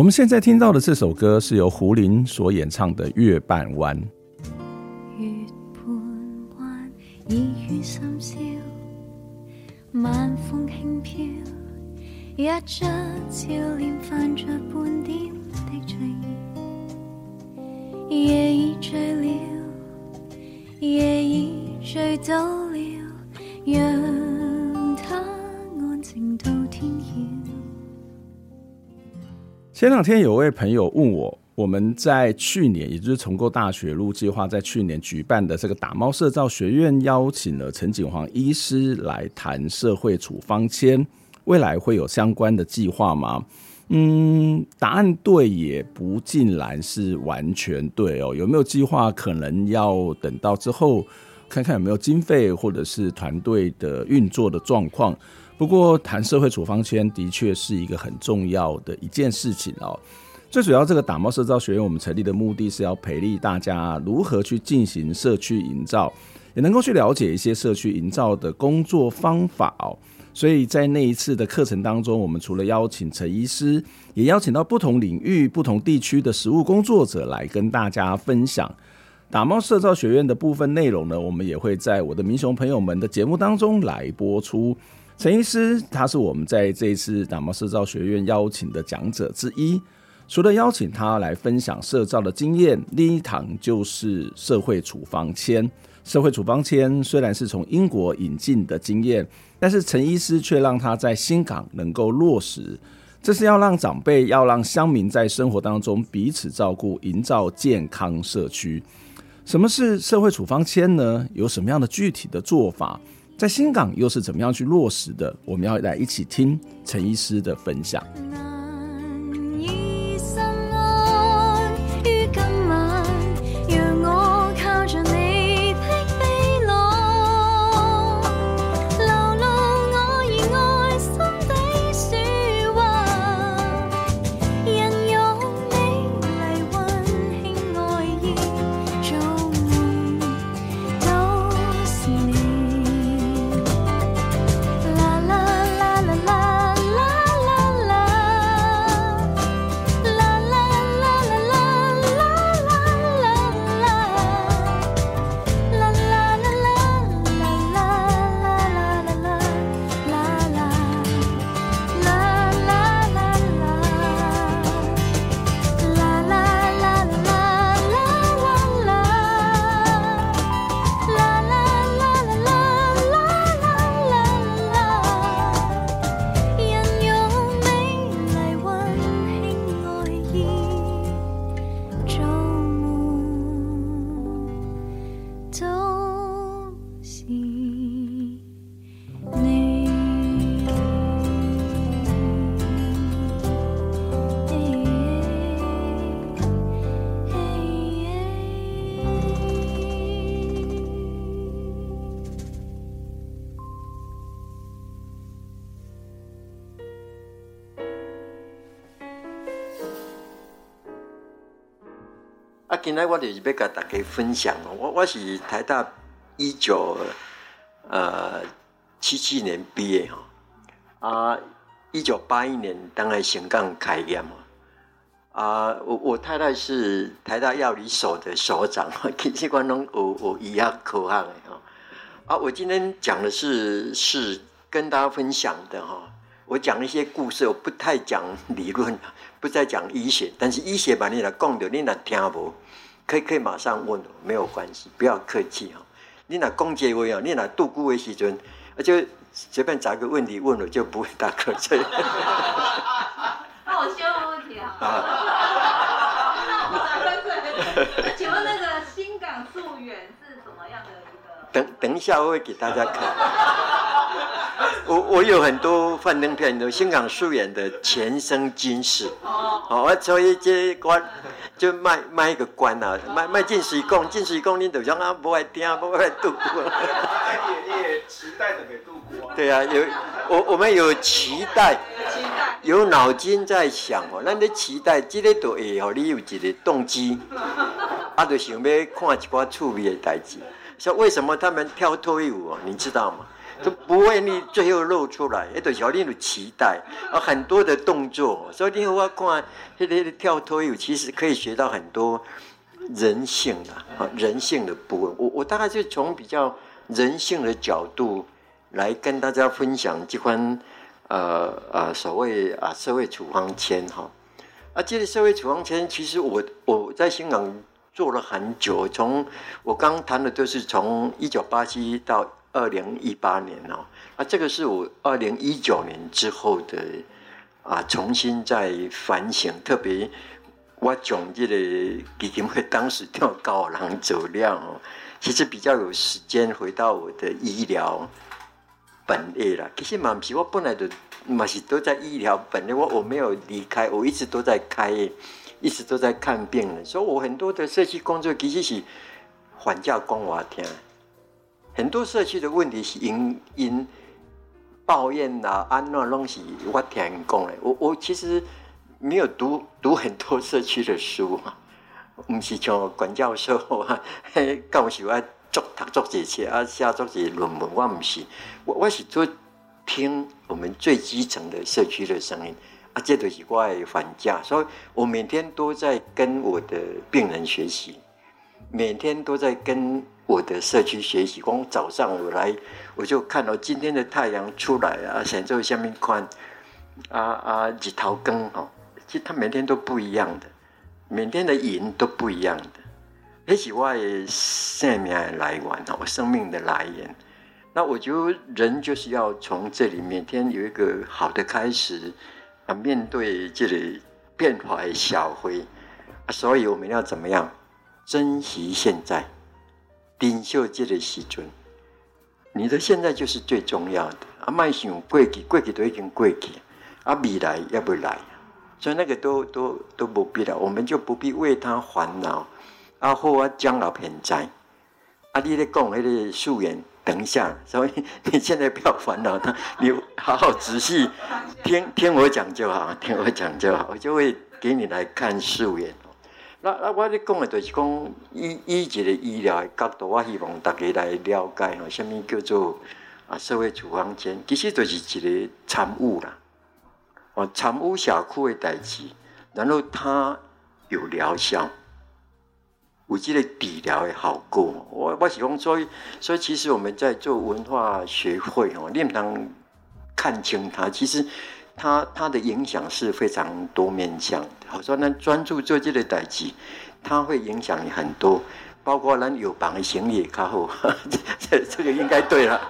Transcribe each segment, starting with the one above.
我们现在听到的这首歌是由胡林所演唱的《月半弯》。月半弯，一语深宵，晚风轻飘，一张笑脸泛着半点的醉意。夜已醉了，夜已醉倒了，让前两天有位朋友问我，我们在去年，也就是重构大学路计划在去年举办的这个打猫社造学院，邀请了陈景煌医师来谈社会处方签，未来会有相关的计划吗？嗯，答案对也不尽然是完全对哦。有没有计划？可能要等到之后看看有没有经费或者是团队的运作的状况。不过，谈社会处方箋的确是一个很重要的一件事情哦。最主要，这个打猫社造学院我们成立的目的是要培力大家如何去进行社区营造，也能够去了解一些社区营造的工作方法哦。所以在那一次的课程当中，我们除了邀请陈医师，也邀请到不同领域、不同地区的实务工作者来跟大家分享打猫社造学院的部分内容呢。我们也会在我的民雄朋友们的节目当中来播出。陈医师，他是我们在这一次打猫社造学院邀请的讲者之一。除了邀请他来分享社造的经验，另一堂就是社会处方签。社会处方签虽然是从英国引进的经验，但是陈医师却让他在新港能够落实。这是要让长辈，要让乡民在生活当中彼此照顾，营造健康社区。什么是社会处方签呢？有什么样的具体的做法？在新港又是怎么样去落实的？我们要来一起听陈医师的分享。今天我就是要跟大家分享哦，我我是台大一九呃七七年毕业哈，啊一九八一年当来新港开业嘛，啊我我太太是台大药理所的所长，其实我拢有有医学科学的哈，啊我今天讲的是是跟大家分享的哈，我讲一些故事，我不太讲理论，不再讲医学，但是医学把你来讲的，你若听无。可以可以马上问没有关系不要客气哈你拿公结为啊你拿度孤为时尊，而且随便找个问题问了就不会打瞌睡。那我先问问题啊。那我们打分队请问那个新港素远是什么样的一个？等等一下我会给大家看。我我有很多幻灯片，有香港素颜的前生今世。哦，我所以这关就卖卖一个关啊，卖卖进水讲，进水讲，你都讲啊，不爱听，不爱度过。你也期待着给度过。对啊，有我我们有期待，有脑筋在想哦，咱咧期待，这个都会哦你有一个动机，啊，就想要看一寡趣味的代志。说为什么他们跳脱衣舞哦？你知道吗？都不会你最后露出来，一对小丽的期待啊，很多的动作。所以你我看那个跳脱衣舞，其实可以学到很多人性啊，人性的部分。我我大概就从比较人性的角度来跟大家分享这款呃呃所谓啊社会处方签哈啊，这个社会处方签，其实我我在香港。做了很久，从我刚谈的都是从一九八七到二零一八年哦，啊，这个是我二零一九年之后的啊，重新再反省。特别我总结的基金会当时跳高廊走量哦，其实比较有时间回到我的医疗本业了。其实嘛不是，我本来的嘛是都在医疗本业，我我没有离开，我一直都在开。一直都在看病人，所以我很多的社区工作其实是还价讲我听，很多社区的问题是因因抱怨啊、安那东西我听人讲的。我我其实没有读读很多社区的书啊，不是像管教授啊，教授啊，做读做这些啊，写做这些论文，我不是，我我是做听我们最基层的社区的声音。啊，这都是我的反价，所以我每天都在跟我的病人学习，每天都在跟我的社区学习。光早上我来，我就看到今天的太阳出来啊，显著下面宽，啊啊，日头光哦，其实它每天都不一样的，每天的云都不一样的，这是我的生命的来源哦，我生命的来源。那我觉得人就是要从这里每天有一个好的开始啊。面对这里变化的社会，所以我们要怎么样珍惜现在，领受这个时阵，你的现在就是最重要的。啊，迈想过去，过去都已经过去，啊，未来要不来，所以那个都都都不必了，我们就不必为他烦恼。啊，好啊，将老偏在，啊，你咧讲那个素颜。等一下，所以 你现在不要烦恼他，你好好仔细听听我讲就好，听我讲就好，我就会给你来看素颜。那那我咧讲的就是讲医医学的医疗的角度，我希望大家来了解哦，什么叫做啊社会处方签，其实就是一个参与啦，哦参与社区的代志，然后它有疗效。我记得底疗也好过，我我喜欢说，所以其实我们在做文化学会哦，你不能看清它，其实它它的影响是非常多面向的。好说呢，专注做这个代志，它会影响你很多，包括咱有绑的行李也靠后，这这个应该对了，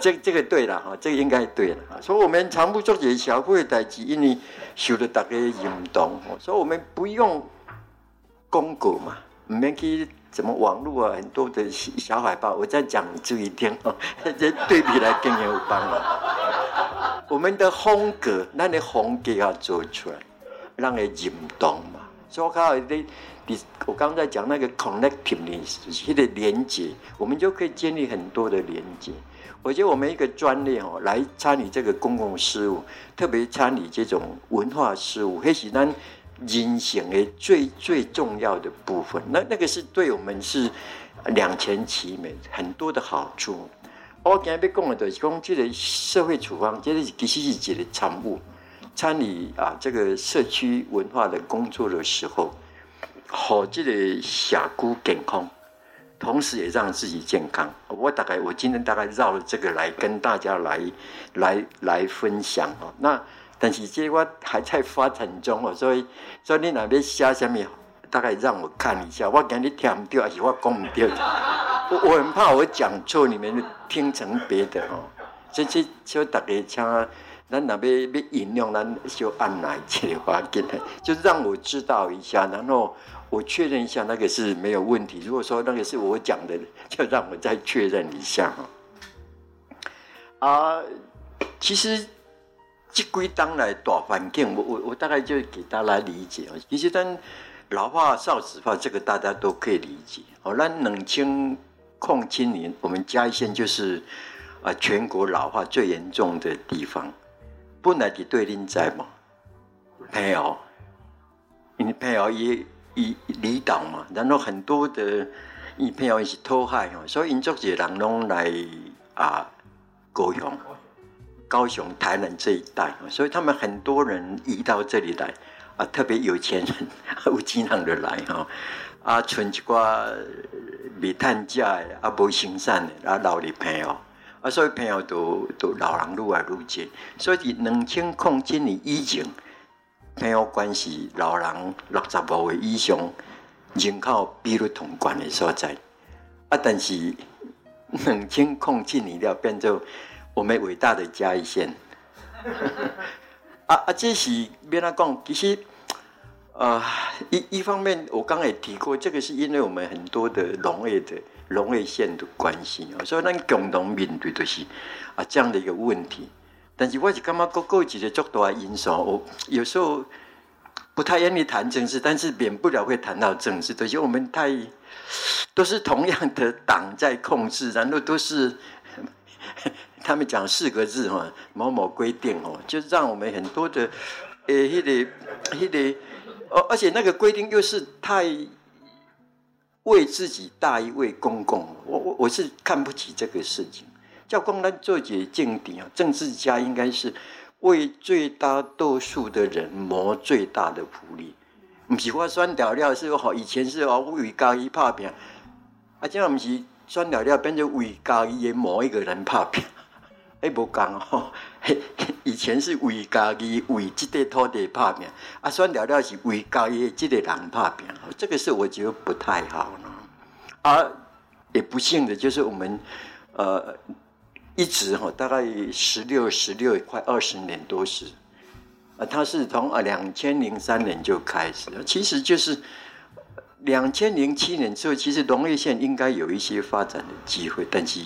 这这个对了哈，这个应该对了。所以我们常不做这些小会代志，因为受了大家引动，所以我们不用。公告嘛，唔免去怎么网络啊，很多的小海报。我再讲注意听哦，这对比来更有帮了。我们的风格，那你风格要做出来，让人引动嘛。所以我靠，你你我刚才讲那个 connectiveness，就是的连接，我们就可以建立很多的连接。我觉得我们一个专业哦，来参与这个公共事务，特别参与这种文化事务，还是咱。人生的最最重要的部分，那那个是对我们是两全其美，很多的好处。我今日要讲的就是讲这个社会处方，这个其实是一个产物，参与啊这个社区文化的工作的时候，好这个峡谷健康，同时也让自己健康。我大概我今天大概绕了这个来跟大家来来来分享哦，那。但是这我还在发展中哦，所以所以你那边写什么，大概让我看一下。我讲你听不到，还是我讲不对？我很怕我讲错，你们听成别的哦。所以这所以大家请咱那边要引用，咱就按哪一句话给他，就是让我知道一下，然后我确认一下那个是没有问题。如果说那个是我讲的，就让我再确认一下啊，其实这归当来大环境，我我我大概就给大家来理解啊。其实咱老化少子化这个大家都可以理解。哦，那冷清控青年，我们嘉义县就是啊全国老化最严重的地方。本来就对恁在嘛，配偶，因为配偶也也离岛嘛，然后很多的，因配偶是偷害哦，所以因做些人拢来啊高雄、高雄、台南这一带，所以他们很多人移到这里来啊，特别有钱人 有钱人的来哈，啊，存一寡未趁食的啊，无生产的啊，老的朋友。啊，所以朋友都都老人愈来愈多，所以两千零七年以前，朋友关系老人六十五岁以上人口比率同关的所在。啊，但是两千零七年了变做我们伟大的嘉义县。啊啊，这是要哪讲？其实，啊、呃，一一方面我刚才也提过，这个是因为我们很多的农业的。农业县的关系啊，所以咱共同面对的是啊这样的一个问题。但是我是感觉各个几个较大的因素，我有时候不太愿意谈政治，但是免不了会谈到政治。就是我们太都是同样的党在控制，然后都是他们讲四个字哈，某某规定哦，就让我们很多的诶，那个那个，而而且那个规定又是太。为自己大于为公共，我我我是看不起这个事情。叫公安做解政敌啊，政治家应该是为最大多数的人谋最大的福利。不是我酸调料是好，以前是哦为家己打拼，啊，这样不是酸调料变成为家己的某一个人打拼，哎，不讲哦。以前是为家己为这块土地拍拼，啊，选掉了是为家己这个人拍拼，这个是我觉得不太好呢。啊，也不幸的就是我们，呃，一直哈，大概十六、十六快二十年多时，啊，他是从啊两千零三年就开始了，其实就是两千零七年之后，其实农业县应该有一些发展的机会，但是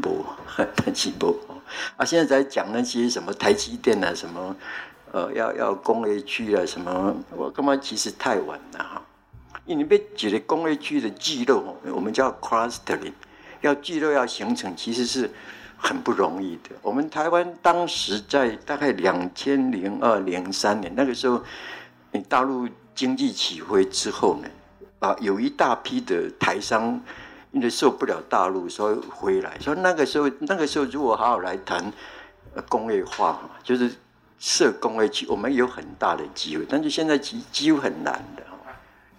不，但是不。啊，现在在讲那些什么台积电啊，什么呃，要要工业区啊，什么，我干嘛？其实太晚了哈。因为被举的工业区的聚落，我们叫 clustering，要聚落要形成，其实是很不容易的。我们台湾当时在大概两千零二零三年那个时候，你大陆经济起飞之后呢，啊，有一大批的台商。因为受不了大陆，所以回来。所以那个时候，那个时候如果好好来谈工业化，就是设工业区，我们有很大的机会。但是现在几几乎很难的，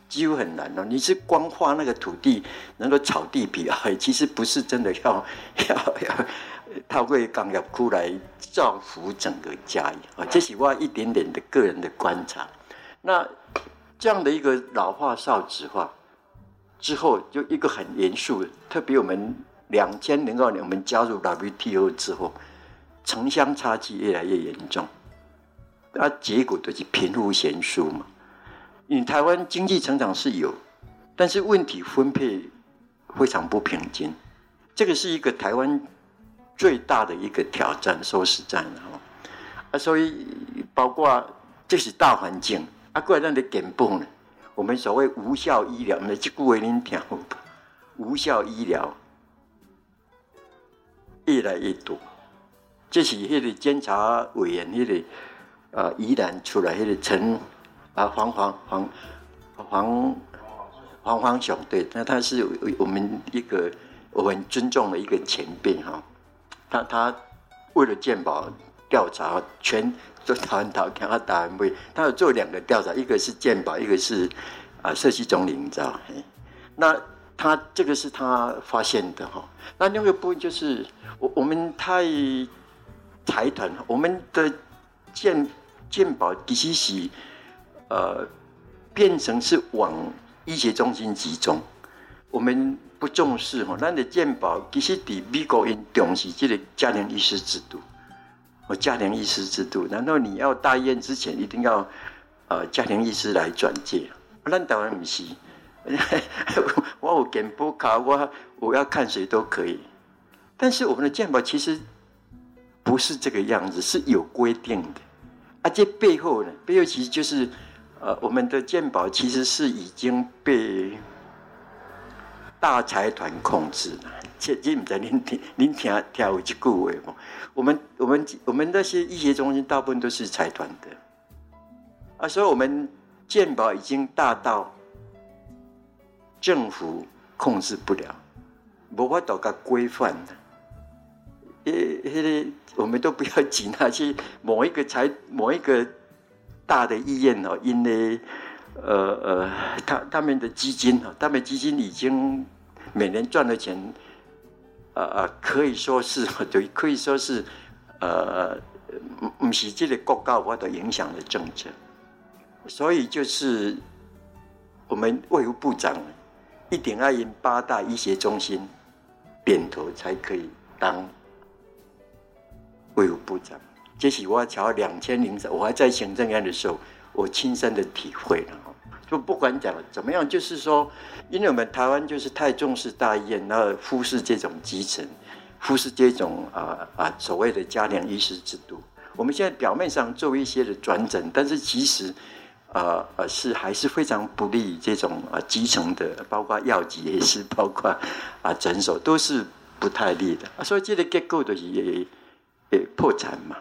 几乎很难的。你是光画那个土地，能够炒地皮啊？其实不是真的要要要，他会工业区来造福整个嘉义啊。这是我一点点的个人的观察。那这样的一个老化少子化。之后就一个很严肃的，特别我们两千零二年我们加入 WTO 之后，城乡差距越来越严重，啊，结果都是贫富悬殊嘛。因为台湾经济成长是有，但是问题分配非常不平均，这个是一个台湾最大的一个挑战。说实在的啊，所以包括这是大环境啊，过来让你减半呢。我们所谓无效医疗，那这句话您听？无效医疗越来越多，这是迄个监察委员那个呃，疑难出来那个陈啊黄黄黄黄黄黄雄对，那他是我们一个我很尊重的一个前辈哈，他他为了健保调查全。做台湾岛，看他台湾会，他有做两个调查，一个是健保，一个是啊社区总领导。那他这个是他发现的哈。那另外一部分就是我我们太财团，我们的健健保其实是呃变成是往医学中心集中，我们不重视哈。那的健保其实比美国人重视这个家庭医师制度。我家庭医师制度，难道你要大医院之前一定要呃家庭医师来转介？那当然不是，我有健保卡，我我要看谁都可以。但是我们的健保其实不是这个样子，是有规定的。啊，这背后呢，背后其实就是呃，我们的健保其实是已经被大财团控制了。这这不在您听您听听有一句话吗？我们我们我们那些医学中心大部分都是财团的，啊，所以我们健保已经大到政府控制不了，无法度个规范的。诶，那个我们都不要紧那些某一个财某一个大的医院哦，因为呃呃，他他们的基金哦，他们基金已经每年赚的钱。呃呃，可以说是 对，可以说是，呃，不是这个国家或者影响的政策，所以就是我们卫福部长一定要引八大医学中心点头才可以当卫福部长。这是我从两千零三，我还在行政院的时候，我亲身的体会了。就不管讲怎么样，就是说，因为我们台湾就是太重视大医院，然后忽视这种基层，忽视这种啊啊所谓的家庭医师制度。我们现在表面上做一些的转诊，但是其实啊呃是还是非常不利于这种啊基层的，包括药局也是，包括啊诊所都是不太利的。所以这个结构的也也破产嘛。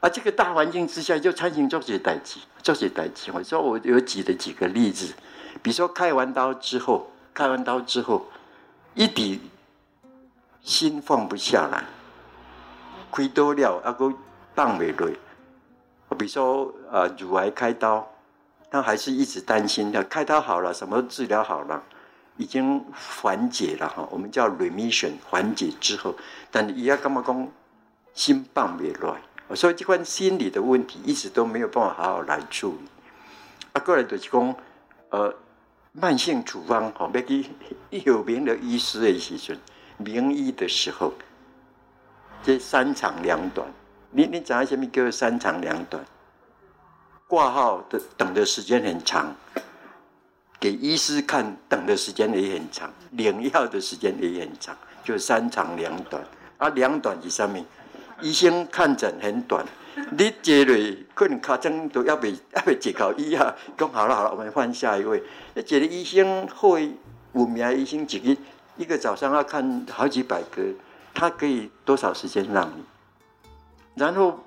啊，这个大环境之下就产生这些代志，这些代志。我说我有举的几个例子，比如说开完刀之后，开完刀之后，一滴心放不下来，亏多了，啊个放不落。比如说啊，乳癌开刀，他还是一直担心的。开刀好了，什么治疗好了，已经缓解了哈，我们叫 remission，缓解之后，但是伊要干嘛讲心放不落。所以这块心理的问题一直都没有办法好好来处理。啊，个人就是讲，呃，慢性处方，好，要去 有名的医师的时阵，名医的时候，这三长两短。你你讲什么叫做三长两短？挂号的等的时间很长，给医师看等的时间也很长，领药的时间也很长，就三长两短。啊，两短是上面？医生看诊很短，你接了可能卡针都要被要被解考医啊，讲好了好了，我们换下一位。那接了医生会有名医生几个，一个早上要看好几百个，他可以多少时间让你？然后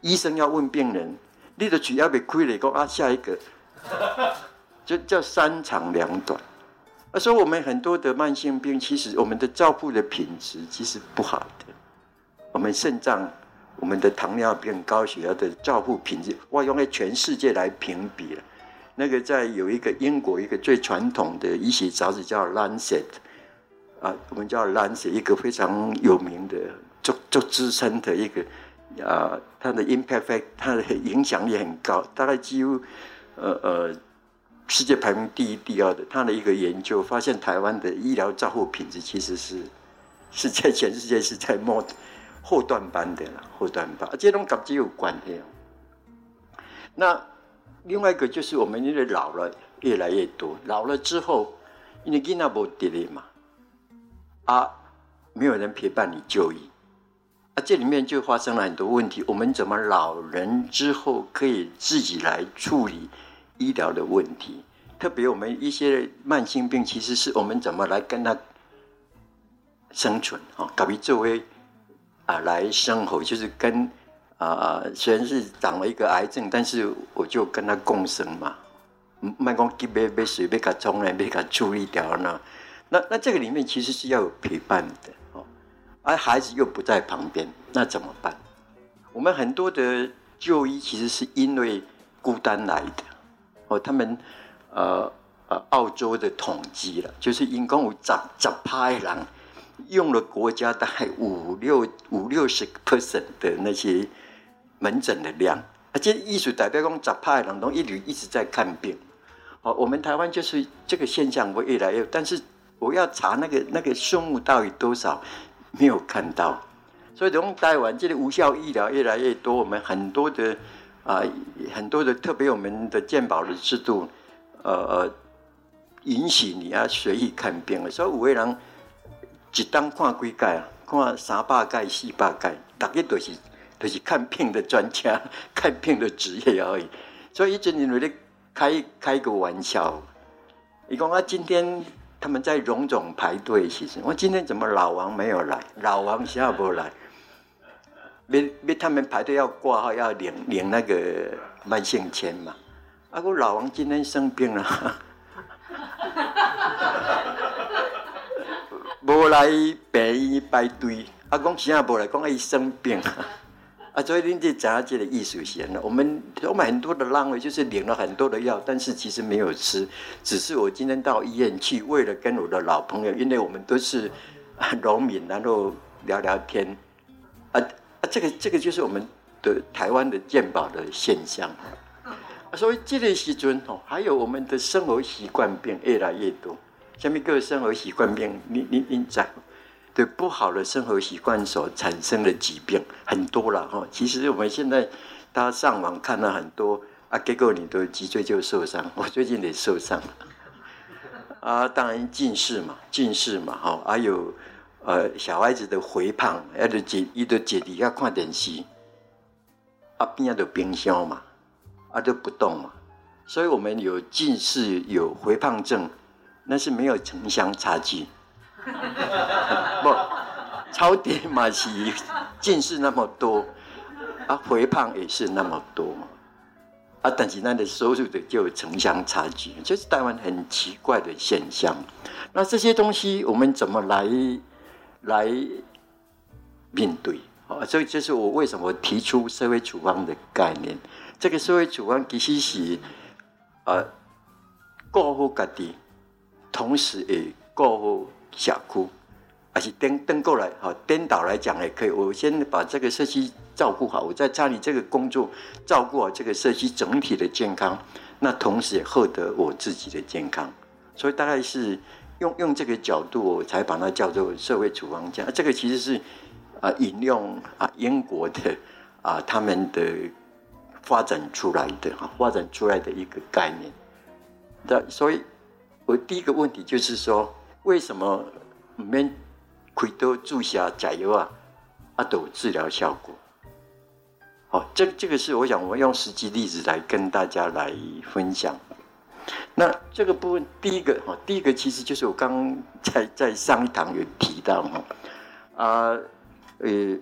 医生要问病人，你的取要被亏了，讲啊下一个，就叫三长两短。所以我们很多的慢性病，其实我们的照顾的品质其实不好的。我们肾脏、我们的糖尿病、高血压的照护品质，我用在全世界来评比了。那个在有一个英国一个最传统的医学杂志叫《Lancet》，啊，我们叫《Lancet》，一个非常有名的、做做支撑的一个，啊，它的 impact，它的影响力很高，大概几乎，呃呃，世界排名第一、第二的。它的一个研究发现，台湾的医疗照护品质其实是是在全世界是在末。后段班的了，后段班，这种跟这有关系。那另外一个就是我们因为老了越来越多，老了之后，因为囡仔无爹的嘛，啊，没有人陪伴你就医，啊，这里面就发生了很多问题。我们怎么老人之后可以自己来处理医疗的问题？特别我们一些慢性病，其实是我们怎么来跟他生存啊？搞比作为。啊，来生活就是跟啊，虽然是长了一个癌症，但是我就跟他共生嘛。卖光给被被水被他冲来被他处理掉呢。那那这个里面其实是要有陪伴的哦，而孩子又不在旁边，那怎么办？我们很多的就医其实是因为孤单来的哦。他们呃呃，澳洲的统计了，就是因公有十十派人。用了国家大概五六 五六十 percent 的那些门诊的量，而且艺术代表讲杂派人都一直一直在看病。哦，我们台湾就是这个现象会越来越，但是我要查那个那个数目到底多少，没有看到。所以从台湾这个无效医疗越来越多，我们很多的啊、很多的特别我们的健保的制度，呃呃，允许你啊随意看病了，所以五位人一当看几届啊，看三百届、四百届，大家都是都是看病的专家，看病的职业而已。所以一直认为咧开开个玩笑，你讲啊，今天他们在荣总排队，其实我今天怎么老王没有来？老王下不来。别别，他们排队要挂号，要领领那个慢性签嘛。啊，我老王今天生病了，无来病院排队。啊，讲现在无来，讲伊生病。啊，所以恁这讲这个艺术线了。我们我们很多的浪费，就是领了很多的药，但是其实没有吃。只是我今天到医院去，为了跟我的老朋友，因为我们都是 农民，然后聊聊天。啊。这个这个就是我们的台湾的健保的现象，啊所以这类时阵哦，还有我们的生活习惯病越来越多。下面各位生活习惯病，你你你在对不好的生活习惯所产生的疾病很多了哈。其实我们现在大家上网看到很多啊，结果你都脊椎就受伤，我最近也受伤了啊。当然近视嘛，近视嘛哈，还有。呃，小孩子的肥胖，要就坐，伊就坐底下看电视，啊边啊就冰箱嘛，啊都不动嘛，所以我们有近视，有肥胖症，那是没有城乡差距，不，超低嘛是近视那么多，啊肥胖也是那么多，啊但是那的收入的就有城乡差距，就是台湾很奇怪的现象。那这些东西我们怎么来？来面对，啊，所以这是我为什么提出社会处方的概念。这个社会处方其实是，呃，顾好家己，同时也顾好社区，还是颠颠过来，哈，颠倒来讲也可以。我先把这个社区照顾好，我再参与这个工作，照顾好这个社区整体的健康，那同时也获得我自己的健康。所以大概是。用用这个角度，我才把它叫做社会处方家。这个其实是啊，引用啊英国的啊他们的发展出来的啊发展出来的一个概念。的，所以我第一个问题就是说，为什么我们开刀注射假药啊啊都有治疗效果？好，这这个是我想我用实际例子来跟大家来分享。那这个部分，第一个哈，第一个其实就是我刚刚在在上一堂有提到哈，啊，呃，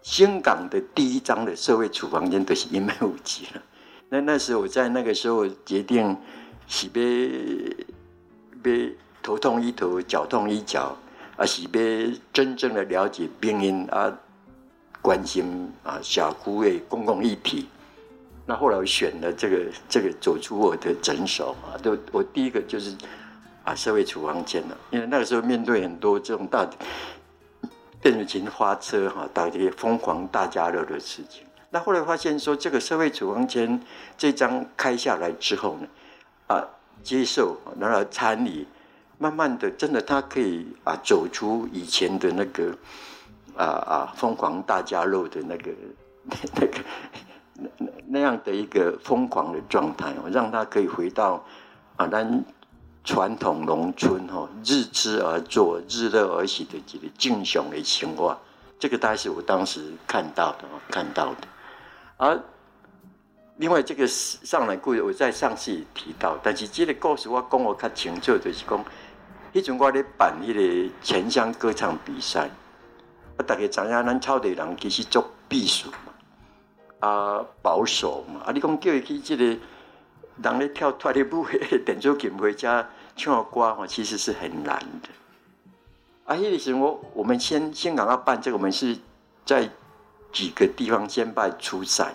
香港的第一张的社会处方箋都是一枚五级了。那那时候我在那个时候决定是别别头痛医头，脚痛医脚，啊，是别真正的了解病因啊，关心啊小区的公共议题。那后来我选了这个这个走出我的诊所啊，都我第一个就是啊社会处方间了，因为那个时候面对很多这种大电子琴花车哈，大家疯狂大家乐的事情。那后来发现说，这个社会处方间这张开下来之后呢，接受然后参与，慢慢的真的他可以啊走出以前的那个啊啊疯狂大家肉的那个 那个。那那样的一个疯狂的状态哦，让他可以回到啊，咱传统农村哦，日出而作，日落而息的这个正常的生活，这个大概是我当时看到的，看到的。而另外这个上来故事，我在上次也提到，但是这个故事我讲我较清楚，就是讲，迄阵我咧办迄个城乡歌唱比赛，啊，大家知影咱草地人其实做避暑嘛。啊，保守嘛！啊，你讲叫伊去这个人咧跳脱的舞，电子琴回家唱歌吼，其实是很难的。啊，迄个时候我我们先香港要办这个，我们是在几个地方先办初赛。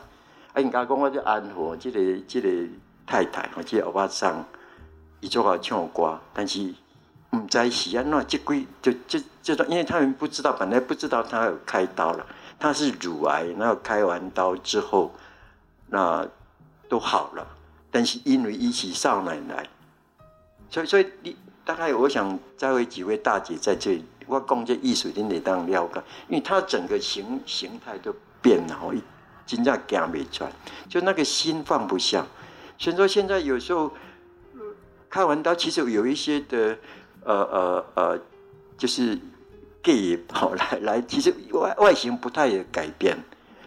啊，人家讲我这安和，这个这个太太，或者欧巴桑，伊做好唱歌，但是唔知是安怎，这归就就就，就，因为他们不知道，本来不知道他有开刀了。他是乳癌，然后开完刀之后，那都好了。但是因为一起少奶奶，所以所以你大概我想再为几位大姐在这里我讲这艺术，恁得当了解，因为它整个形形态都变了，一，真正行未出，就那个心放不下。所以说现在有时候开完刀，其实有一些的，呃呃呃，就是 gay 跑来来，其实外外形不太有改变，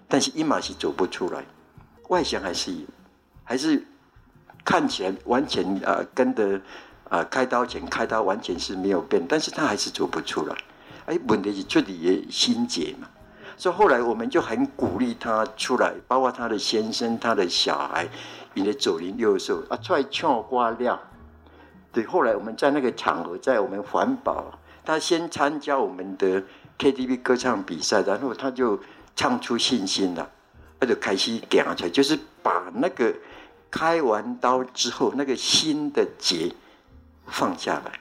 但是一码是走不出来，外形还是还是看起来完全呃跟的。啊，开刀前开刀完全是没有变，但是他还是走不出来。哎，问题是这里也心结嘛，所以后来我们就很鼓励他出来，包括他的先生、他的小孩，你的左邻右舍啊出来唱歌了。对，后来我们在那个场合，在我们环保，他先参加我们的 KTV 歌唱比赛，然后他就唱出信心了，他就开始讲出来，就是把那个开完刀之后那个新的结。放下来，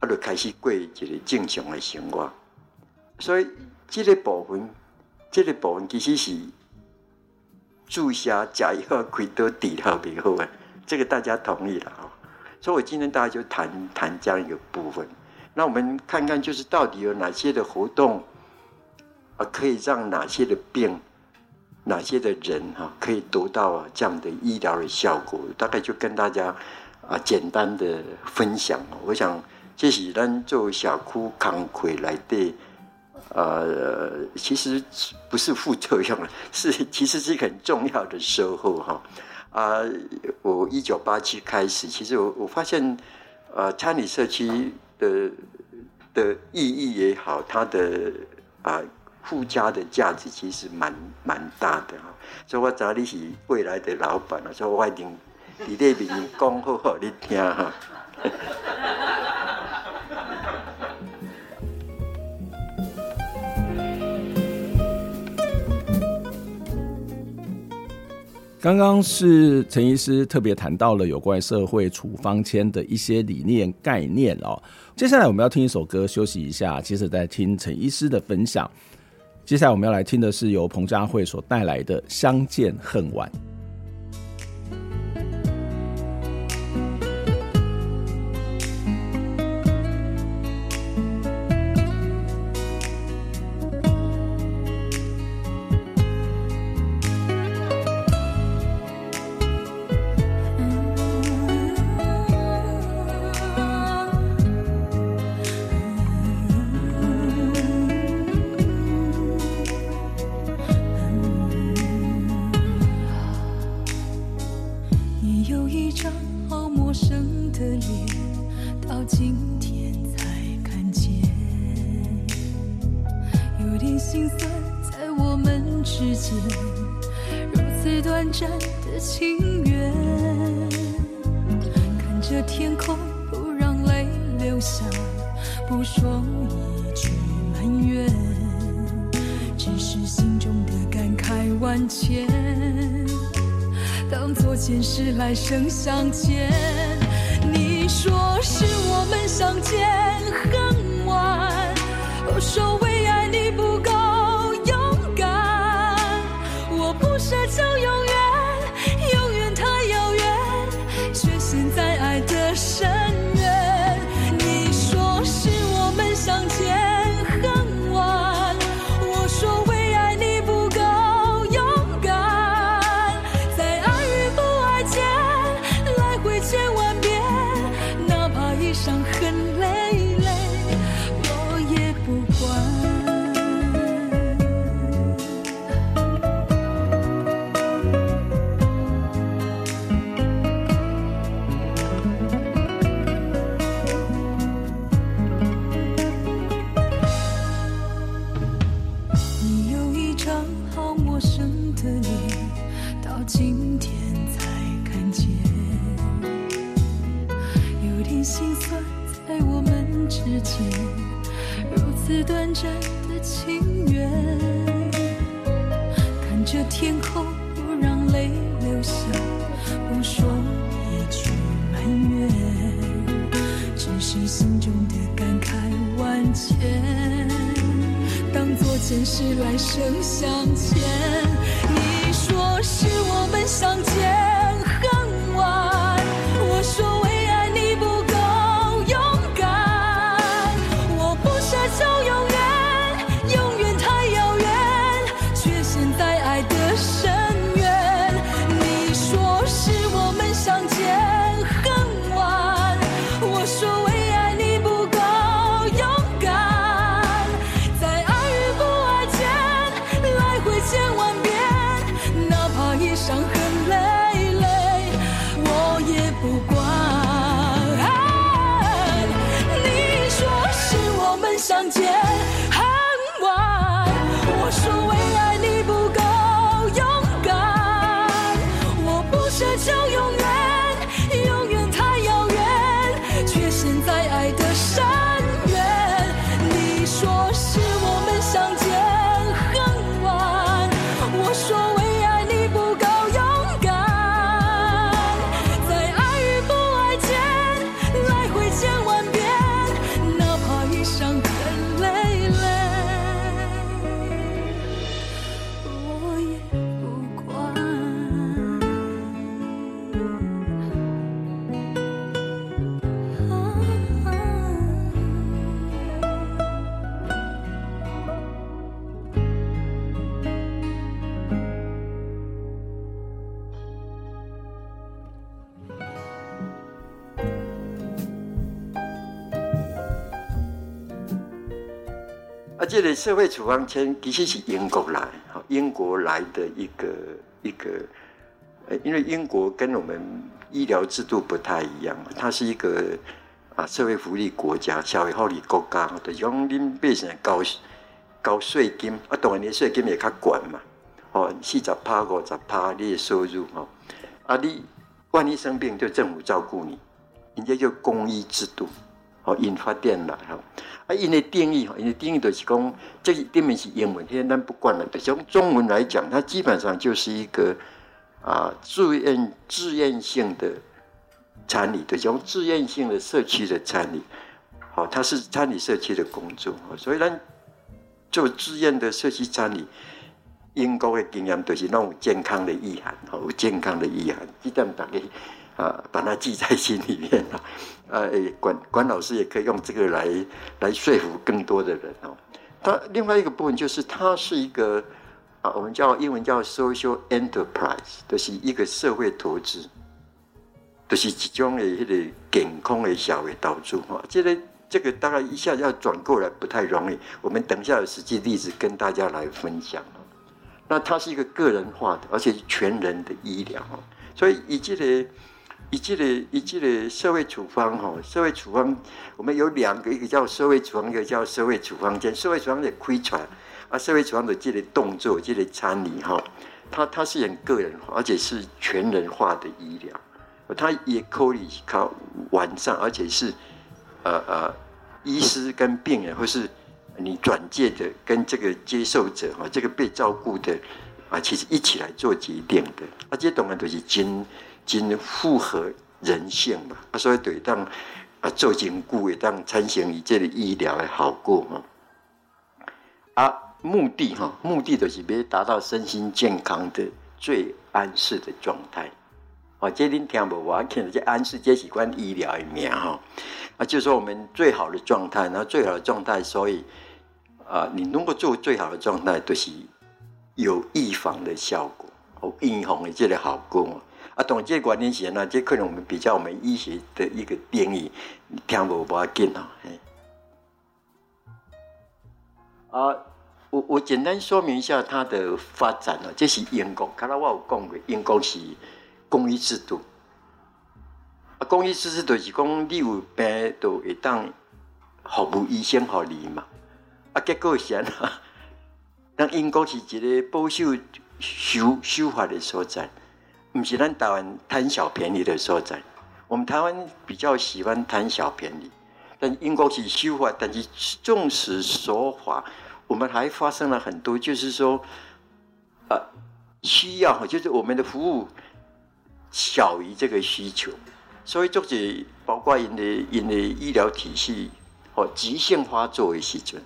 他，就开始过一个正常的生活。所以，这个部分，这个部分其实是注射假药开刀治疗以后啊，这个大家同意了啊。所以我今天大家就谈谈这样一个部分。那我们看看，就是到底有哪些的活动啊，可以让哪些的病、哪些的人哈，可以得到这样的医疗的效果。大概就跟大家。啊，简单的分享，我想这是咱做小区工作来的，呃，其实不是副作用，是 其实是很重要的收获哈。啊，我一九八七开始，其实我我发现，呃，餐旅社区的的意义也好，它的啊附加的价值其实蛮蛮大的哈。所以我找你是未来的老板了，所以我一定。你这边讲好好你听哈。刚刚是陈医师特别谈到了有关社会处方签的一些理念概念哦。接下来我们要听一首歌，休息一下，接着再听陈医师的分享。接下来我们要来听的是由彭佳慧所带来的《相见恨晚》。伤痕社会处方签其实是英国来，哈，英国来的一个一个，呃，因为英国跟我们医疗制度不太一样，它是一个啊社会福利国家、社会福利国家，就是讲恁百姓交交税金，啊，当然你税金也较悬嘛，哦，四十趴、五十趴你的收入，哈，啊，你万一生病就政府照顾你，人家叫公益制度，哦，引发电来，哈。啊，因的定义，因的定义就是讲，这个里面是英文，现在咱不管了。就用中文来讲，它基本上就是一个啊自愿自愿性的参与，就是用自愿性的社区的参与。好，它是参与社区的工作，所以咱做自愿的社区参与，英国的经验就是那种健康的意涵，好，有健康的意涵，记得大家啊，把它记在心里面啊。呃，管管老师也可以用这个来来说服更多的人哦。它另外一个部分就是，它是一个啊，我们叫英文叫 social enterprise，就是一个社会投资，就是其中的一个健康的小的投资哈。这个这个大概一下要转过来不太容易，我们等一下有实际例子跟大家来分享。那它是一个个人化的，而且是全人的医疗，所以以这个。以这个以这个社会处方哈，社会处方我们有两个，一个叫社会处方，一个叫社会处方间。社会处方的规传啊，社会处方的这个动作，这个参与哈，它它是很个人化，而且是全人化的医疗，它也可以靠完善，而且是呃呃，医师跟病人或是你转介的跟这个接受者哈，这个被照顾的啊，其实一起来做决定的，啊，这当然都是经。真符合人性嘛？啊，所以对当啊做真久的当产生以这个医疗的效果嘛。啊，目的哈，目的就是要达到身心健康的最安适的状态。哦，这您听不？我听这安适这是关医疗的名哈。啊，就是说我们最好的状态，然后最好的状态，所以啊，你能够做最好的状态，就是有预防的效果，哦，预防的这个效果。啊，懂这个观念是呢，这可能我们比较我们医学的一个定义，听不不要紧啊。啊，我我简单说明一下它的发展哦，这是英国，刚才我有讲过，英国是公益制度。啊，公益制度就是讲你有病都会当服务医生给你嘛。啊，结果是啊，但英国是一个保守修修法的所在。不是咱台湾贪小便宜的所在，我们台湾比较喜欢贪小便宜，但英国是修法，但是重视守法。我们还发生了很多，就是说，呃，需要就是我们的服务小于这个需求，所以就是包括因的因的医疗体系哦，急性发作的时准，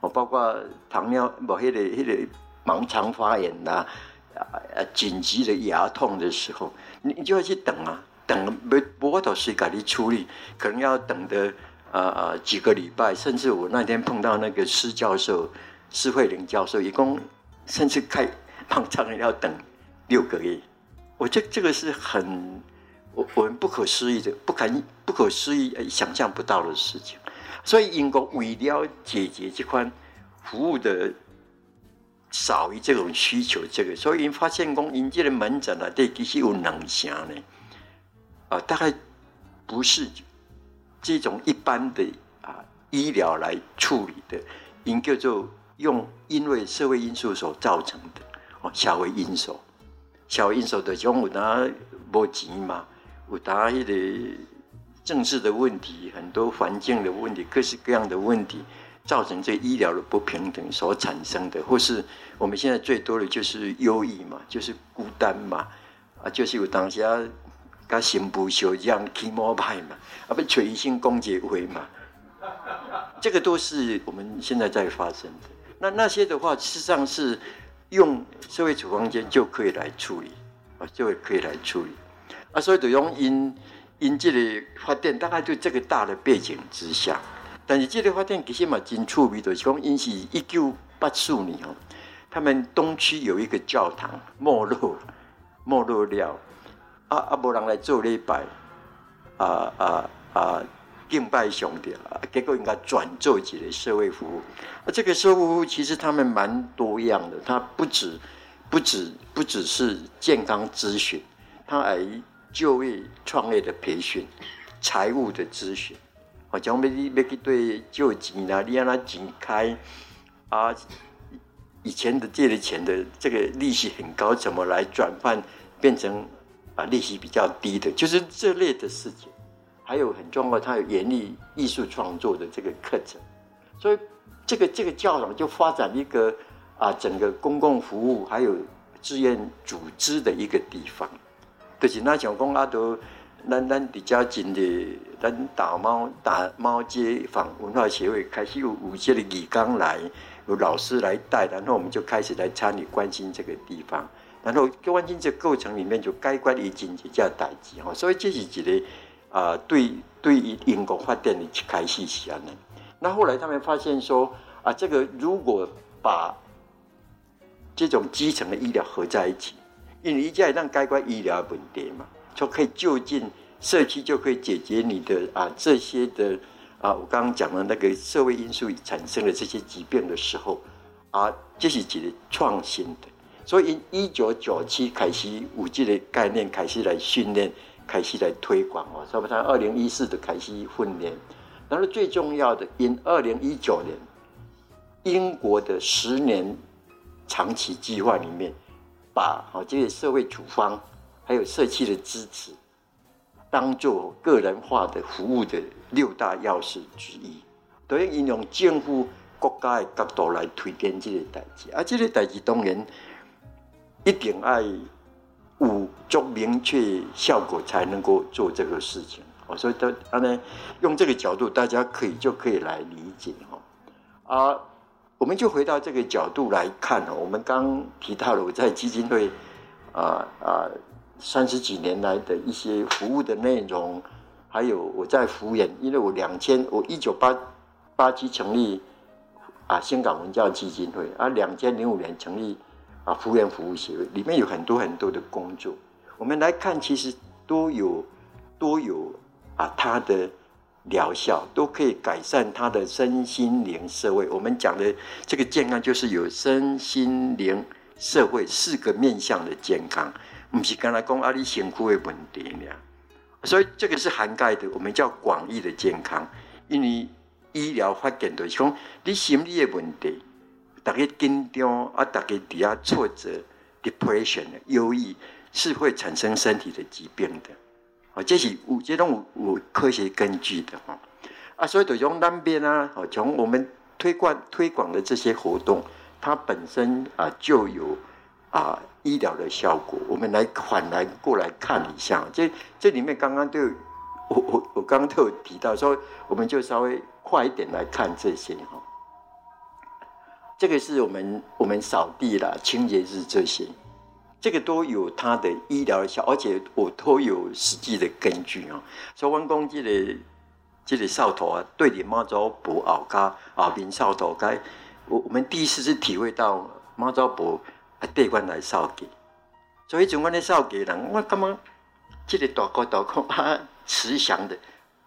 哦，包括糖尿某些的那个盲肠发炎呐、啊。啊，紧急的牙痛的时候，你就要去等啊，等没不过都是给你处理，可能要等的啊啊几个礼拜，甚至我那天碰到那个施教授施慧玲教授，一共甚至开盲肠要等六个月，我这这个是很我我们不可思议的，不敢不可思议想象不到的事情，所以英国为了解决这款服务的少于这种需求，这个所以发现讲，因这个门诊啊，对其实有两成呢，啊、大概不是这种一般的啊医疗来处理的，因叫做用因为社会因素所造成的哦，社会因素，社会因素的种有他没钱嘛，有他迄个政治的问题，很多环境的问题，各式各样的问题。造成这医疗的不平等所产生的，或是我们现在最多的就是忧郁嘛，就是孤单嘛，啊，就是有当下跟心不休这样起毛派嘛，啊，被垂心攻击回嘛，这个都是我们现在在发生的。那那些的话，事实上是用社会处方间就可以来处理，啊，就可以来处理。啊，所以就用因因这里发电，大概就这个大的背景之下。但是这个发电其实嘛真趣味，就是讲因是一九八四年哦，他们东区有一个教堂没落，没落了，啊啊无人来做礼拜，啊啊啊敬拜上帝，结果应该转做一个社会服务。啊，这个社会服务其实他们蛮多样的，它不止不止不只是健康咨询，它还就业创业的培训，财务的咨询。好像要你要去对借钱啦，你让他钱开啊，以前的借的钱的这个利息很高，怎么来转换变成啊利息比较低的？就是这类的事情。还有很重要，他有严厉艺术创作的这个课程，所以这个这个教堂就发展一个啊整个公共服务还有志愿组织的一个地方。就是那像讲阿都。咱咱比较近的，咱打猫打猫街坊文化协会开始有五届的义工来，有老师来带，然后我们就开始来参与关心这个地方，然后关心这个过程里面就该关的经济叫代志哈，所以这是一个啊、对对于英国发电的开始是安尼。那后来他们发现说啊，这个如果把这种基层的医疗合在一起，因为一家让该关医疗问题嘛。都可以就近社区就可以解决你的啊这些的啊，我刚刚讲的那个社会因素产生的这些疾病的时候啊，这是一个创新的。所以，一九九七开始五 G 的概念开始来训练，开始来推广哦，差不多二零一四的开始训练。然后最重要的，因二零一九年英国的十年长期计划里面，把啊这些社会处方。还有社区的支持，当做个人化的服务的六大要素之一，都要应用政府国家的角度来推荐这个代志。啊，这个代志当然一定要有足明确效果才能够做这个事情。哦，所以他他呢用这个角度，大家可以就可以来理解哈。啊，我们就回到这个角度来看哦。我们刚提到了我在基金会啊啊。三十几年来的一些服务的内容，还有我在福原，因为我两千我一九八八七成立啊香港文教基金会啊，两千零五年成立啊福原服务协会，里面有很多很多的工作。我们来看，其实都有都有啊，它的疗效都可以改善他的身心灵社会。我们讲的这个健康，就是有身心灵社会四个面向的健康。不是刚才讲阿里辛苦的问题呢，所以这个是涵盖的，我们叫广义的健康。因为医疗发展就是讲你心理的问题，大家紧张啊，大家底下挫折，depression 忧郁是会产生身体的疾病的。啊，这是有这种有科学根据的哈。啊，所以就从那边啊，从我们推广推广的这些活动，它本身啊就有啊。医疗的效果，我们来反来过来看一下。这这里面刚刚都有，我我我刚刚都有提到说，我们就稍微快一点来看这些哈。这个是我们我们扫地啦、清洁日这些，这个都有它的医疗效，而且我都有实际的根据啊。所以，我讲这个这个扫头啊，对你妈祖婆后家后面扫头该，我我们第一次是体会到妈祖婆。啊，对阮来扫地，所以从阮咧扫地人，我感觉这个大哥大哥啊，慈祥的，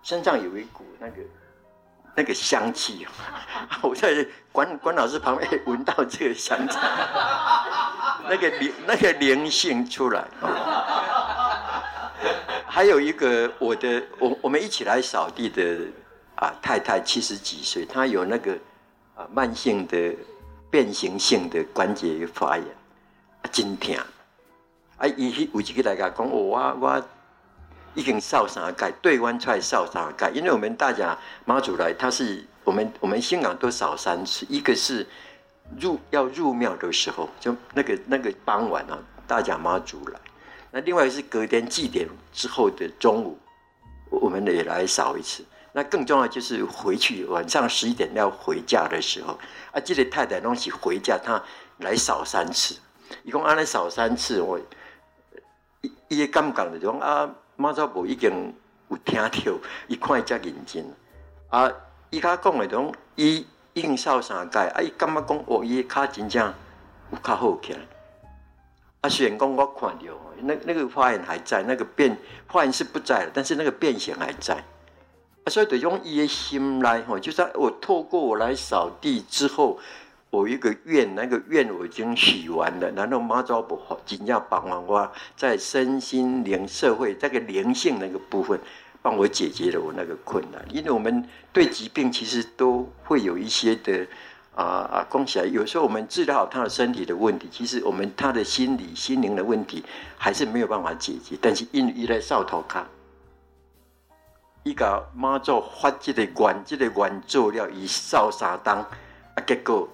身上有一股那个那个香气，我在管管老师旁边闻到这个香气，那个灵那个灵性出来。还有一个我的我我们一起来扫地的啊太太七十几岁，她有那个啊慢性的变形性的关节发炎，啊真疼。啊，伊有一个来讲，我我已经扫三盖，对弯出来扫三盖，因为我们大家妈祖来，他是我们我们香港都扫三次，一个是入要入庙的时候，就那个那个傍晚啊，大家妈祖来。那另外是隔天祭典之后的中午，我们也来扫一次。那更重要就是回去晚上十一点要回家的时候，啊，这个太太东西回家，她来扫三次，一共安来扫三次。我一一感觉的种啊，妈祖婆已经有听到，一看才认真。啊，伊家讲的种，伊已经扫三届，啊，伊感觉讲哦，伊卡真正有较好起来。啊，虽然讲我看到，那那个发炎还在，那个变发炎是不在了，但是那个变形还在。所以得用一些心来吼，就是我透过我来扫地之后，我一个愿，那个愿我已经许完了，然后妈祖婆尽量帮忙我，在身心灵社会这个灵性那个部分，帮我解决了我那个困难。因为我们对疾病其实都会有一些的。啊啊！讲起来，有时候我们治疗好他的身体的问题，其实我们他的心理、心灵的问题还是没有办法解决。但是因为伊来扫头卡，伊个妈祖发这个愿，这个愿做了，伊扫三当啊，结果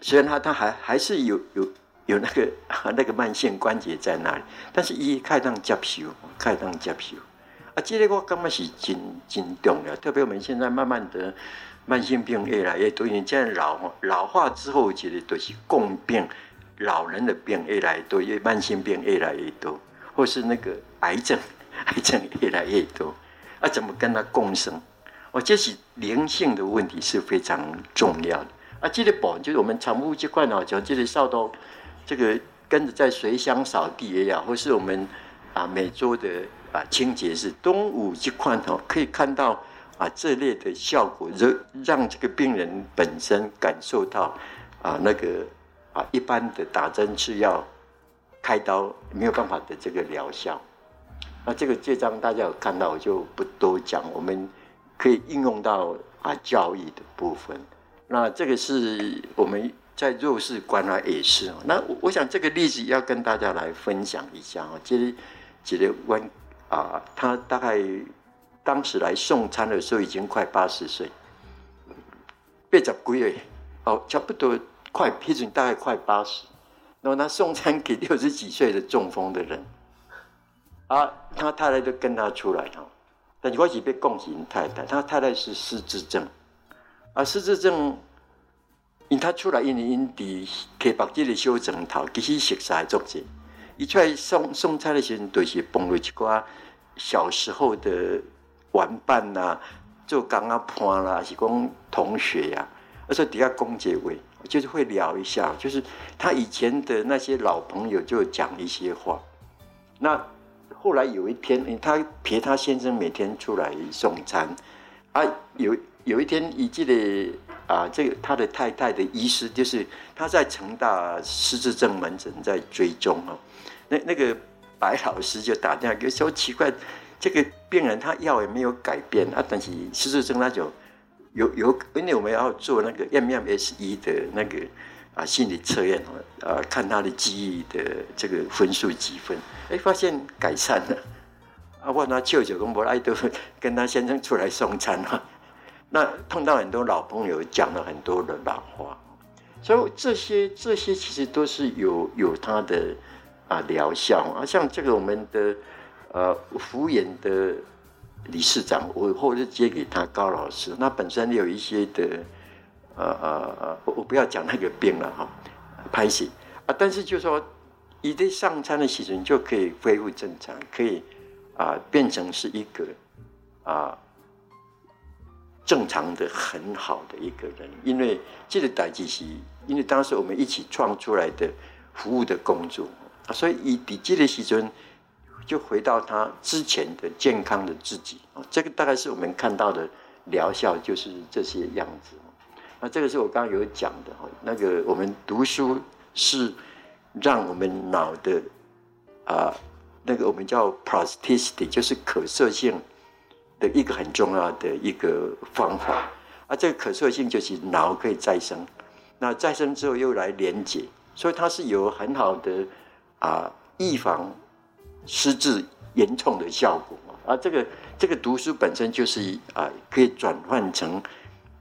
虽然他他还还是有有有那个 那个慢性关节在那里，但是伊开当接受，开当接受啊，这个我感觉是真真重要，特别我们现在慢慢的。慢性病越来越多，因为现在老老化之后，其实都是共病，老人的病越来越多，因为慢性病越来越多，或是那个癌症，癌症越来越多，啊，怎么跟他共生？哦，这是灵性的问题是非常重要的。啊，这个宝就是我们常务这块呢，就这里扫到这个跟着在随乡扫地也好，或是我们啊每周的啊清洁是东武这块哦，可以看到。啊，这类的效果，让让这个病人本身感受到，啊，那个啊，一般的打针吃药、开刀没有办法的这个疗效。那这个这张大家有看到，我就不多讲。我们可以应用到啊教育的部分。那这个是我们在弱势关怀也是。那我想这个例子要跟大家来分享一下啊，其实其实温啊，他大概。当时来送餐的时候已经快八十岁，八十几岁哦，差不多快批准大概快八十。然后他送餐给六十几岁的中风的人，啊，他太太就跟他出来哈，但是我是被恭喜太太，他太太是失智症，啊，失智症，因他出来因为因伫溪北这个小枕头，其实熟悉足济，一出来送送菜的时候，都是碰到一寡小时候的。玩伴呐、啊，做刚刚伴啦，是讲同学呀、啊，而且底下公结尾，就是会聊一下，就是他以前的那些老朋友就讲一些话。那后来有一天，他陪他先生每天出来送餐，啊，有有一天，你记得啊，这个他的太太的医师，就是他在成大失智症门诊在追踪啊，那那个白老师就打电话给说奇怪。这个病人他药也没有改变啊，但是失智症那种有有，因为我们要做那个 MMSE 的那个啊心理测验啊，看他的记忆的这个分数几分，哎，发现改善了。啊，问他舅舅跟伯来都跟他先生出来送餐啊，那碰到很多老朋友，讲了很多的老话，所以这些这些其实都是有有他的啊疗效啊，像这个我们的。呃，福研的理事长，我后日接给他高老师。那本身有一些的，呃呃呃，我我不要讲那个病了哈，拍戏啊。但是就说，一对上餐的时候就可以恢复正常，可以啊、变成是一个啊、正常的很好的一个人。因为这个代际是，因为当时我们一起创出来的服务的工作啊，所以以底这的时阵。就回到他之前的健康的自己啊，这个大概是我们看到的疗效就是这些样子。那这个是我刚刚有讲的哈，那个我们读书是让我们脑的啊，那个我们叫 plasticity，就是可塑性的一个很重要的一个方法。啊，这个可塑性就是脑可以再生，那再生之后又来连接，所以它是有很好的啊预防失智严重的效果。啊，这个这个读书本身就是啊，可以转换成，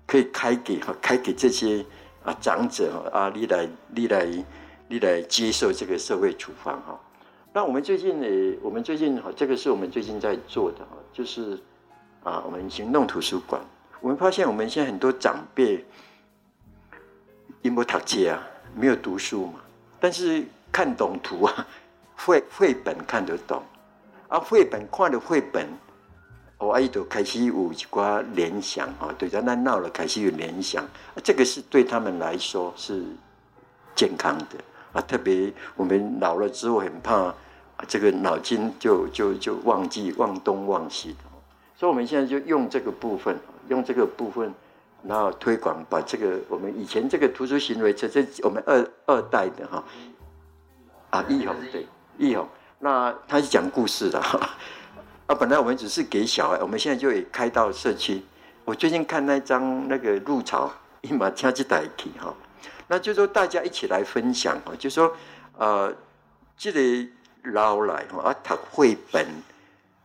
可以开给哈，开给这些啊长者啊，你来你来你来接受这个社会处方哈。那我们最近呢，我们最近哈，这个是我们最近在做的哈，就是啊，我们行动图书馆，我们发现我们现在很多长辈因为读书啊，没有读书嘛，但是看懂图啊，绘绘本看得懂。啊，绘本看的绘本，我阿姨都开始有一寡联想啊，对，在那闹了开始有联想，这个是对他们来说是健康的啊。特别我们老了之后很怕啊，这个脑筋就就就忘记忘东忘西的，所以我们现在就用这个部分，用这个部分，然后推广把这个我们以前这个图书行为这这我们二二代的哈啊，易宏对易宏。那他是讲故事的哈，啊，本来我们只是给小孩，我们现在就也开到社区。我最近看那张那个入潮，一马听起代替哈，那就说大家一起来分享哈，就说呃，这里捞来哈啊，读绘本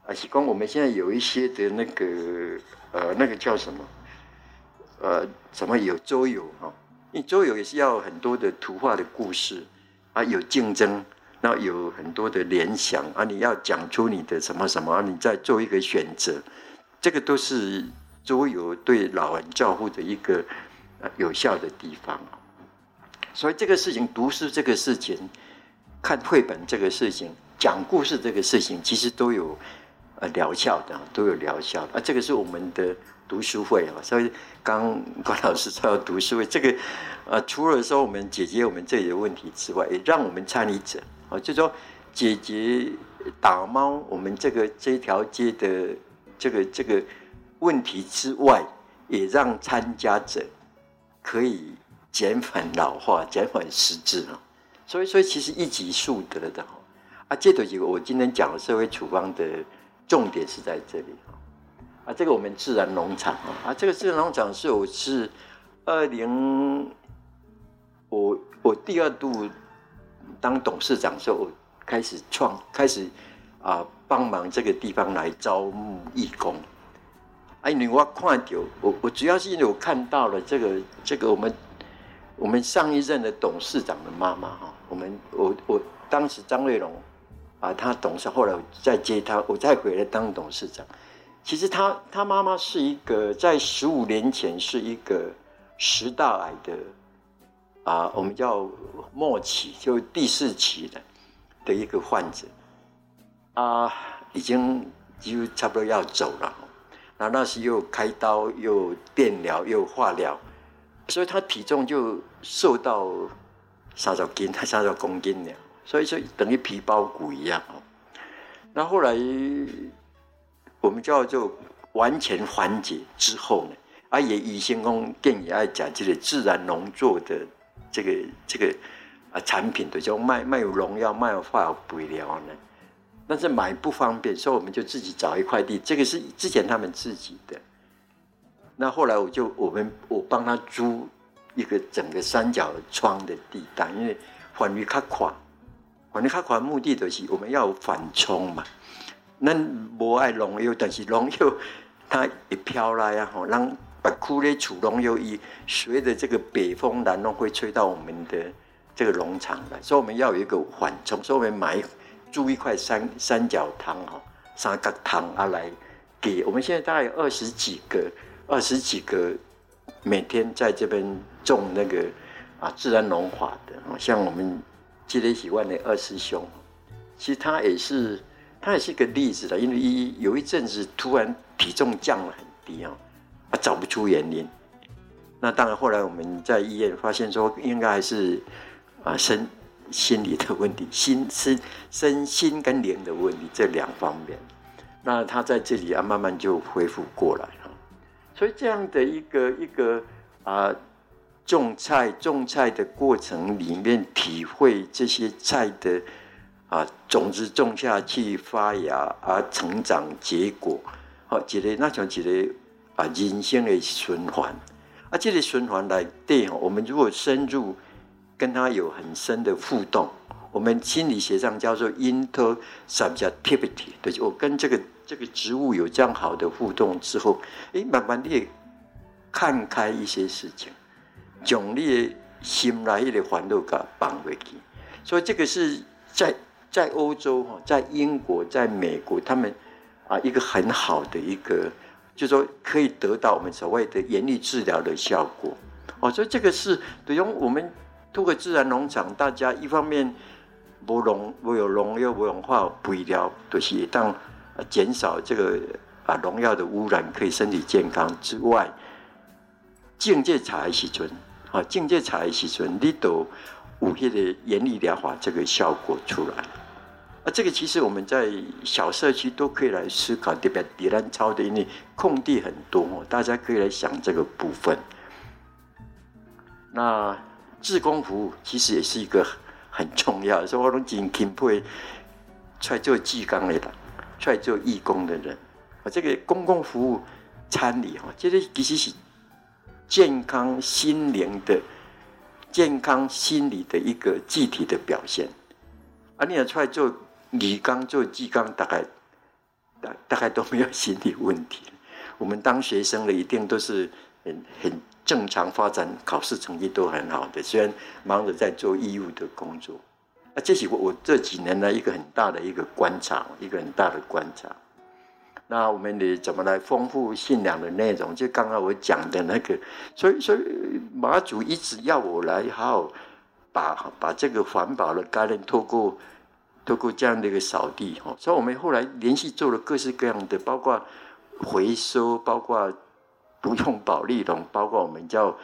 啊，是讲我们现在有一些的那个呃，那个叫什么呃，什么有桌游哈，因为桌游也是要很多的图画的故事啊，有竞争。那有很多的联想啊，你要讲出你的什么什么，你再做一个选择，这个都是桌游对老人照护的一个有效的地方。所以这个事情，读书这个事情，看绘本这个事情，讲故事这个事情，其实都有呃疗效的，都有疗效的啊。这个是我们的读书会啊，所以刚关老师说要读书会，这个呃，除了说我们解决我们这里的问题之外，也让我们参与者。啊，就说解决打猫我们这个这条街的这个这个问题之外，也让参加者可以减缓老化、减缓失智啊。所以所以，其实一举数得的哈。啊，这几个我今天讲的社会处方的重点是在这里啊，这个我们自然农场啊啊，这个自然农场是我是二零我我第二度。当董事长的时候，开始创，开始啊帮忙这个地方来招募义工。哎，因为我看到，我我主要是因为我看到了这个这个我们我们上一任的董事长的妈妈哈，我们我我当时张瑞龙啊，他董事，后来我再接他，我再回来当董事长。其实他他妈妈是一个在十五年前是一个食道癌的。啊，我们叫末期，就第四期的的一个患者，啊，已经几乎差不多要走了。那那时又开刀，又电疗，又化疗，所以他体重就瘦到三十斤，他 三十公斤了。所以说等于皮包骨一样哦。那后来我们叫做完全缓解之后呢，啊，也医生讲电影爱讲这个自然农作的。这个这个啊产品的就卖卖有农药、卖有化学肥料呢，但是买不方便，所以我们就自己找一块地，这个是之前他们自己的。那后来我就我们我帮他租一个整个三角窗的地带，因为环境较宽，环境较宽，目的就是我们要反冲嘛。那无爱农药，但是农药它一飘来啊，吼让。把枯的土农又以随着这个北风南风会吹到我们的这个农场来，所以我们要有一个缓冲，所以我们买租一块三三角塘哈，三角塘啊来给我们现在大概有二十几个二十几个每天在这边种那个啊自然农法的，像我们积累喜欢的二师兄，其实他也是他也是一个例子的，因为一有一阵子突然体重降了很低啊。啊找不出原因，那当然后来我们在医院发现说，应该还是啊身心理的问题，心身身心跟灵的问题这两方面。那他在这里啊慢慢就恢复过来了。所以这样的一个一个啊，种菜种菜的过程里面，体会这些菜的啊种子种下去发芽啊成长结果，好，一个那像一个啊人生的循环啊，这个循环来对哈，我们如果深入跟他有很深的互动，我们心理学上叫做 intersubjectivity，对，我跟这个。这个植物有这样好的互动之后，哎，慢慢的看开一些事情，将你的心来的烦恼给放回去。所以这个是在在欧洲哈，在英国，在美国，他们啊一个很好的一个，就是说可以得到我们所谓的严厉治疗的效果。哦，所以这个是等于我们透过自然农场，大家一方面不农不有农药不用化肥料，都、就是当。减少这个啊农药的污染，可以身体健康之外，境界才时阵啊，境界才时阵，你都有迄个严厉疗法这个效果出来。啊，这个其实我们在小社区都可以来思考，特别迪兰超的，因为空地很多，大家可以来想这个部分。那志工服务其实也是一个很重要的，所以我拢真钦佩出来做志工的人。出来做义工的人，啊，这个公共服务参与哈，这个其实是健康心灵的、健康心理的一个具体的表现。啊，你要出来做李刚、做志工，大概大大概都没有心理问题。我们当学生的一定都是很很正常发展，考试成绩都很好的，虽然忙着在做义务的工作。啊，这是我我这几年来一个很大的一个观察，一个很大的观察。那我们得怎么来丰富信仰的内容？就刚刚我讲的那个，所以所以马祖一直要我来好好把把这个环保的概念透过透过这样的一个扫地哈，所以我们后来连续做了各式各样的，包括回收，包括不用保丽龙，包括我们叫。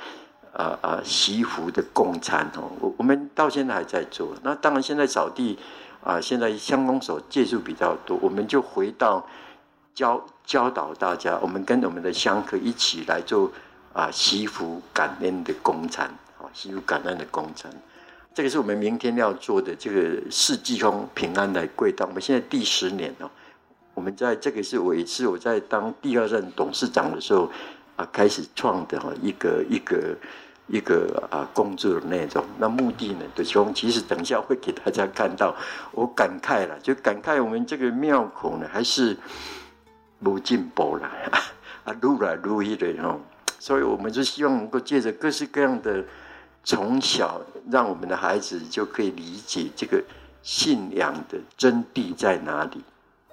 啊啊！西福的共餐哦，我我们到现在还在做。那当然，现在扫地啊，现在乡公所介入比较多，我们就回到教教导大家，我们跟我们的香客一起来做啊西福感恩的共餐啊，西福感恩的共餐。这个是我们明天要做的这个四季风平安来贵道。我们现在第十年了，我们在这个是我一次我在当第二任董事长的时候。啊，开始创的哈一个一个一个啊工作的内容，那目的呢，就是其实等一下会给大家看到，我感慨了，就感慨我们这个庙口呢还是不进步了 啊，愈来愈的哈，所以我们就希望能够借着各式各样的从小，让我们的孩子就可以理解这个信仰的真谛在哪里。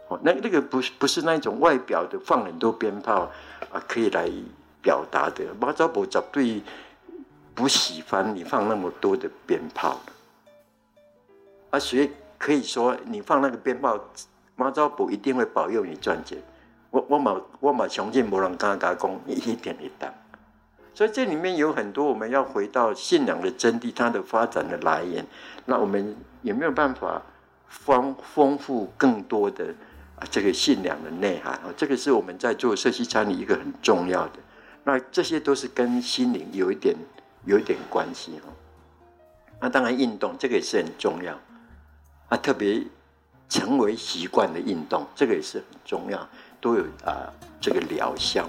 哦，那那个不是不是那种外表的放很多鞭炮。啊，可以来表达的。妈祖婆绝对不喜欢你放那么多的鞭炮。啊，所以可以说你放那个鞭炮，妈祖婆一定会保佑你赚钱。我我嘛我嘛相信无人敢敢讲一点一档。所以这里面有很多我们要回到信仰的真谛，它的发展的来源。那我们有没有办法丰丰富更多的？啊，这个信仰的内涵啊，这个是我们在做社区参与一个很重要的。那这些都是跟心灵有一点有一点关系哦。那当然运动这个也是很重要啊，特别成为习惯的运动，这个也是很重要，都有啊这个疗效。